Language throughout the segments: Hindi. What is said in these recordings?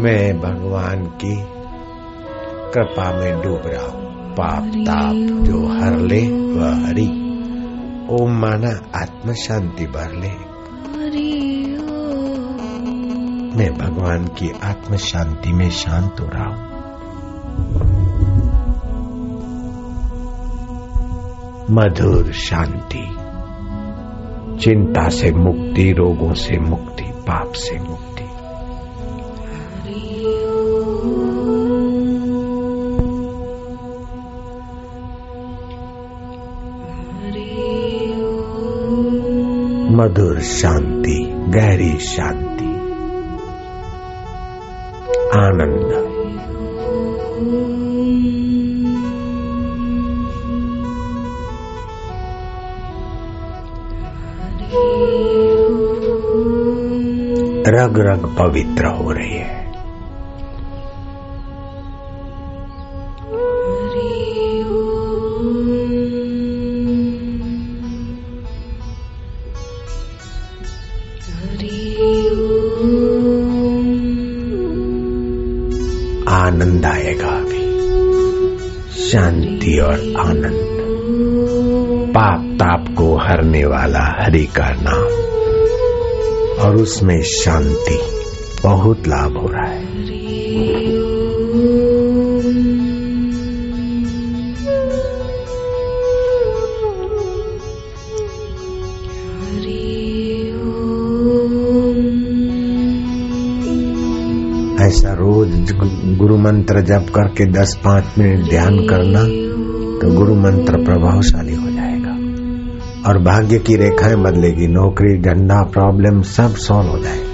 मैं भगवान की कृपा में डूब रहा हूँ। पाप ताप जो हर ले वह हरी। ओम माना आत्म शांति भर ले। मैं भगवान की आत्म शांति में शांत हो रहा हूँ। मधुर शांति चिंता से मुक्ति रोगों से मुक्ति पाप से मुक्ति। मधुर शांति गहरी शांति। आनंद। रग रग पवित्र हो रही है। आनंद आएगा अभी शांति और आनंद। पाप ताप को हरने वाला हरि का नाम। और उसमें शांति, बहुत लाभ हो रहा है। ऐसा रोज गुरु मंत्र जप करके दस पाँच मिनट ध्यान करना तो गुरु मंत्र प्रभावशाली हो जाएगा। और भाग्य की रेखाएँ बदलेगी, नौकरी, धंधा प्रॉब्लम सब सॉल्व हो जाएगा।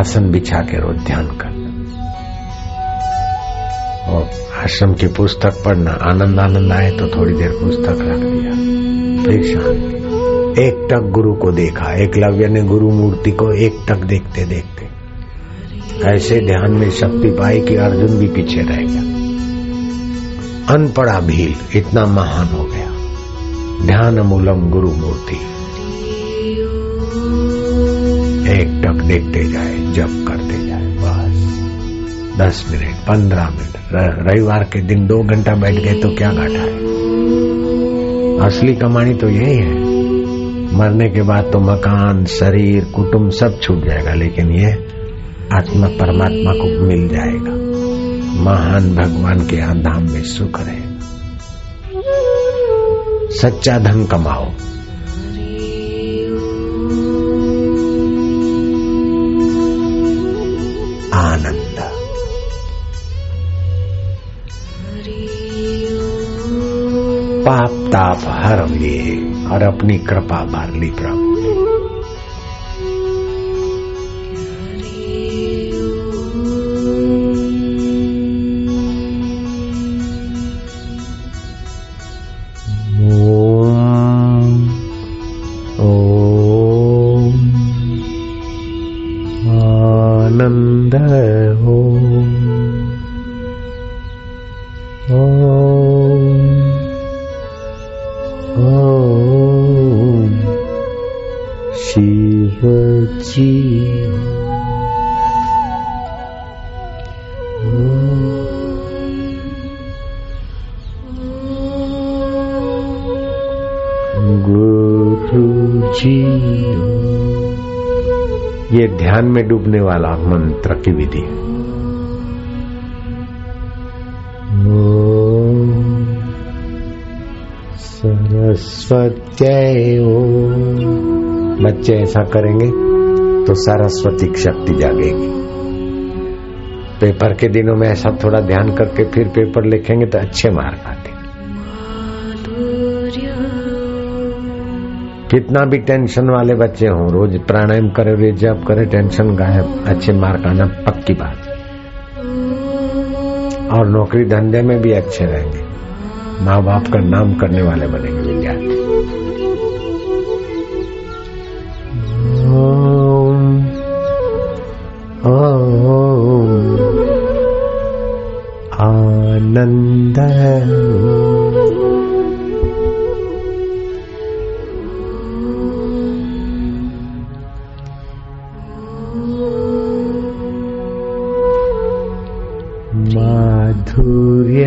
आसन बिछा के रोज ध्यान करना। और आश्रम की पुस्तक पढ़ना, आनंद आनंद आए तो थोड़ी देर पुस्तक रख दिया। फिर शांति। एक टक गुरु को देखा एकलव्य ने गुरु मूर्ति को एक टक देखते देखते। ऐसे ध्यान में शक्ति पाई कि अर्जुन भी पीछे रह गया। अनपढ़ा भील इतना महान हो गया। ध्यान मूलम गुरु मूर्ति। एक टक देखते जाए, जप करते जाए, बस। दस मिनट, पंद्रह मिनट। रविवार के दिन दो घंटा बैठ गए तो क्या घाटा है? असली कमानी तो यही है। मरने के बाद तो मकान, शरीर, कुटुंब सब छूट जाएगा, लेकिन ये आत्मा परमात्मा को मिल जाएगा। महान भगवान के यहाँ धाम में सुख रहेगा। सच्चा धन कमाओ। पाप ताप हर लिए और अपनी कृपा भर ली प्रभु। आनंद हो जी। गुरु जी ये ध्यान में डूबने वाला मंत्र की विधि। ओम बच्चे ऐसा करेंगे। तो सरस्वती की शक्ति जागेगी। पेपर के दिनों में ऐसा थोड़ा ध्यान करके फिर पेपर लिखेंगे तो अच्छे मार्क आते। कितना भी टेंशन वाले बच्चे हों, रोज प्राणायाम करे रोज जब करे, टेंशन गायब, अच्छे मार्क आना पक्की बात। और नौकरी धंधे में भी अच्छे रहेंगे। माँ बाप का नाम करने वाले बनेंगे विद्यार्थी। माधुर्य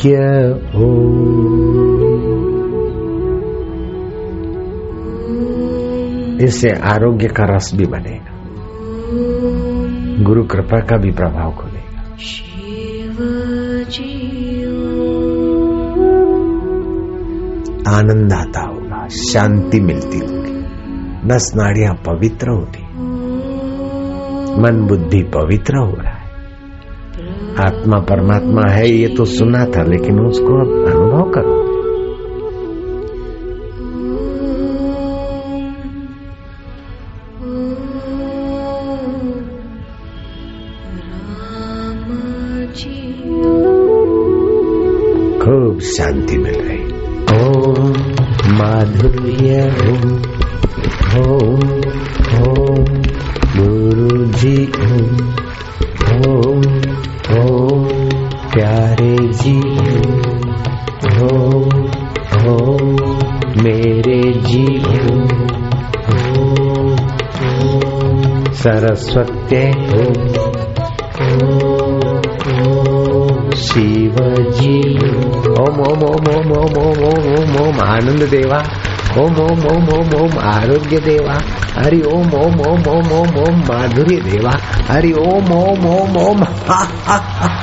ओ इससे आरोग्य का रस भी बनेगा। गुरु कृपा का भी प्रभाव खुलेगा। आनंद आता होगा, शांति मिलती होगी। नस नाड़ियाँ पवित्र होती मन बुद्धि पवित्र हो रहा है। आत्मा परमात्मा है, ये तो सुना था, लेकिन उसको अब अनुभव करो। खूब शांति मिल रही। ओम माधुर्य ओम गुरु जी ओम ओम प्यारे जी ओम ओम मेरे जी ओम सरस्वती ओम शिव जी ओम ओम ओम ओम ओम ओम ओम ओम ओम आनंद देवा ओम ओम ओम ओम ओम आरोग्य देवा हरि ओम ओम ओम ओम ओम ओम माधुर्य देवा हरि ओम ओम ओम ओम हा हा हा